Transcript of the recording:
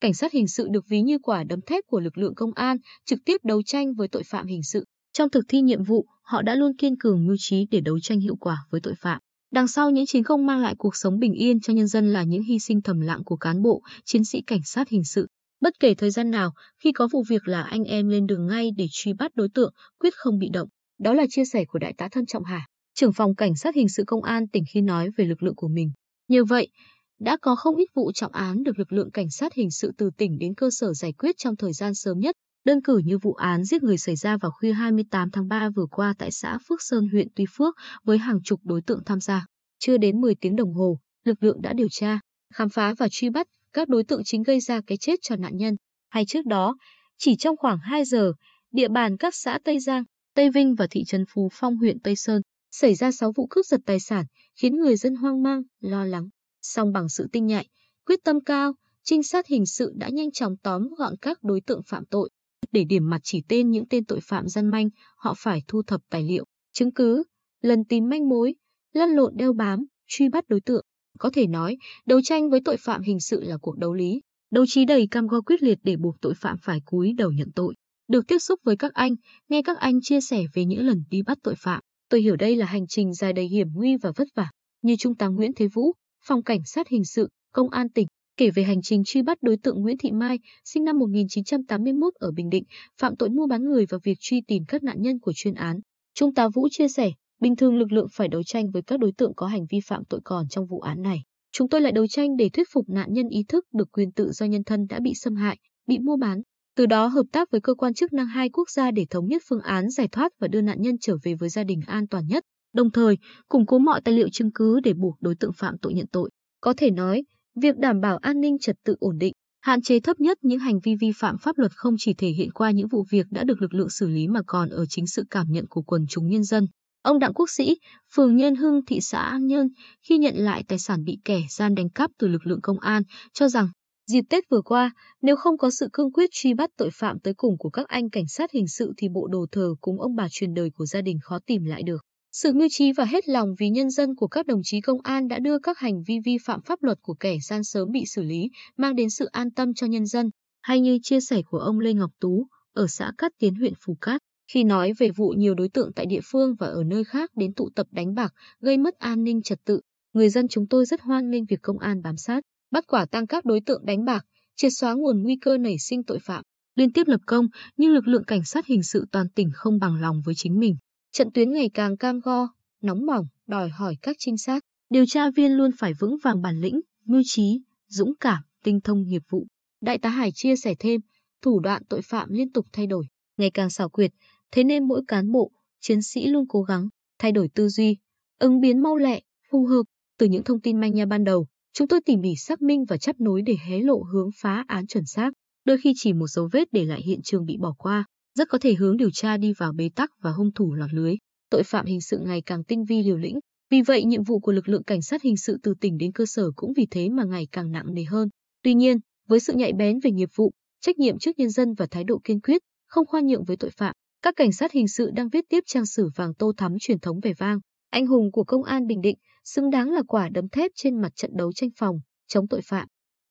cảnh sát hình sự được ví như quả đấm thép của lực lượng công an, trực tiếp đấu tranh với tội phạm hình sự. Trong thực thi nhiệm vụ, họ đã luôn kiên cường mưu trí để đấu tranh hiệu quả với tội phạm. Đằng sau những chiến công mang lại cuộc sống bình yên cho nhân dân là những hy sinh thầm lặng của cán bộ, chiến sĩ cảnh sát hình sự. Bất kể thời gian nào, khi có vụ việc là anh em lên đường ngay để truy bắt đối tượng, quyết không bị động. Đó là chia sẻ của Đại tá Thân Trọng Hà, trưởng phòng cảnh sát hình sự công an tỉnh khi nói về lực lượng của mình. Như vậy, đã có không ít vụ trọng án được lực lượng cảnh sát hình sự từ tỉnh đến cơ sở giải quyết trong thời gian sớm nhất, đơn cử như vụ án giết người xảy ra vào khuya 28 tháng 3 vừa qua tại xã Phước Sơn huyện Tuy Phước với hàng chục đối tượng tham gia. Chưa đến 10 tiếng đồng hồ, lực lượng đã điều tra, khám phá và truy bắt các đối tượng chính gây ra cái chết cho nạn nhân. Hay trước đó, chỉ trong khoảng 2 giờ, địa bàn các xã Tây Giang, Tây Vinh và thị trấn Phú Phong huyện Tây Sơn xảy ra 6 vụ cướp giật tài sản, khiến người dân hoang mang, lo lắng. Song bằng sự tinh nhạy, quyết tâm cao, trinh sát hình sự đã nhanh chóng tóm gọn các đối tượng phạm tội. Để điểm mặt chỉ tên những tên tội phạm gian manh, họ phải thu thập tài liệu, chứng cứ, lần tìm manh mối, lăn lộn đeo bám, truy bắt đối tượng. Có thể nói, đấu tranh với tội phạm hình sự là cuộc đấu lý. Đấu trí đầy cam go quyết liệt để buộc tội phạm phải cúi đầu nhận tội. Được tiếp xúc với các anh, nghe các anh chia sẻ về những lần đi bắt tội phạm, tôi hiểu đây là hành trình dài đầy hiểm nguy và vất vả. Như Trung tá Nguyễn Thế Vũ, Phòng Cảnh sát Hình sự, Công an tỉnh, kể về hành trình truy bắt đối tượng Nguyễn Thị Mai, sinh năm 1981 ở Bình Định, phạm tội mua bán người và việc truy tìm các nạn nhân của chuyên án. Trung tá Vũ chia sẻ, bình thường lực lượng phải đấu tranh với các đối tượng có hành vi phạm tội còn trong vụ án này. Chúng tôi lại đấu tranh để thuyết phục nạn nhân ý thức được quyền tự do nhân thân đã bị xâm hại, bị mua bán. Từ đó hợp tác với cơ quan chức năng hai quốc gia để thống nhất phương án giải thoát và đưa nạn nhân trở về với gia đình an toàn nhất đồng thời củng cố mọi tài liệu chứng cứ để buộc đối tượng phạm tội nhận tội. Có thể nói, việc đảm bảo an ninh trật tự ổn định, hạn chế thấp nhất những hành vi vi phạm pháp luật không chỉ thể hiện qua những vụ việc đã được lực lượng xử lý mà còn ở chính sự cảm nhận của quần chúng nhân dân. Ông Đặng Quốc Sĩ, phường Nhân Hưng, thị xã An Nhơn, khi nhận lại tài sản bị kẻ gian đánh cắp từ lực lượng công an, cho rằng dịp Tết vừa qua, nếu không có sự cương quyết truy bắt tội phạm tới cùng của các anh cảnh sát hình sự thì bộ đồ thờ cúng ông bà truyền đời của gia đình khó tìm lại được. Sự mưu trí và hết lòng vì nhân dân của các đồng chí công an đã đưa các hành vi vi phạm pháp luật của kẻ gian sớm bị xử lý, mang đến sự an tâm cho nhân dân. Hay như chia sẻ của ông Lê Ngọc Tú, ở xã Cát Tiến huyện Phú Cát, khi nói về vụ nhiều đối tượng tại địa phương và ở nơi khác đến tụ tập đánh bạc, gây mất an ninh trật tự, người dân chúng tôi rất hoan nghênh việc công an bám sát, bắt quả tăng các đối tượng đánh bạc, triệt xóa nguồn nguy cơ nảy sinh tội phạm. Liên tiếp lập công, nhưng lực lượng cảnh sát hình sự toàn tỉnh không bằng lòng với chính mình. Trận tuyến ngày càng cam go, nóng bỏng, đòi hỏi các trinh sát, điều tra viên luôn phải vững vàng bản lĩnh, mưu trí, dũng cảm, tinh thông nghiệp vụ. Đại tá Hải chia sẻ thêm, thủ đoạn tội phạm liên tục thay đổi, ngày càng xảo quyệt, thế nên mỗi cán bộ, chiến sĩ luôn cố gắng thay đổi tư duy, ứng biến mau lẹ, phù hợp. Từ những thông tin manh nha ban đầu, chúng tôi tỉ mỉ xác minh và chấp nối để hé lộ hướng phá án chuẩn xác, đôi khi chỉ một dấu vết để lại hiện trường bị bỏ qua rất có thể hướng điều tra đi vào bế tắc và hung thủ lọt lưới. Tội phạm hình sự ngày càng tinh vi liều lĩnh, vì vậy nhiệm vụ của lực lượng cảnh sát hình sự từ tỉnh đến cơ sở cũng vì thế mà ngày càng nặng nề hơn. Tuy nhiên, với sự nhạy bén về nghiệp vụ, trách nhiệm trước nhân dân và thái độ kiên quyết, không khoan nhượng với tội phạm, các cảnh sát hình sự đang viết tiếp trang sử vàng tô thắm truyền thống vẻ vang, anh hùng của công an Bình Định, xứng đáng là quả đấm thép trên mặt trận đấu tranh phòng chống tội phạm.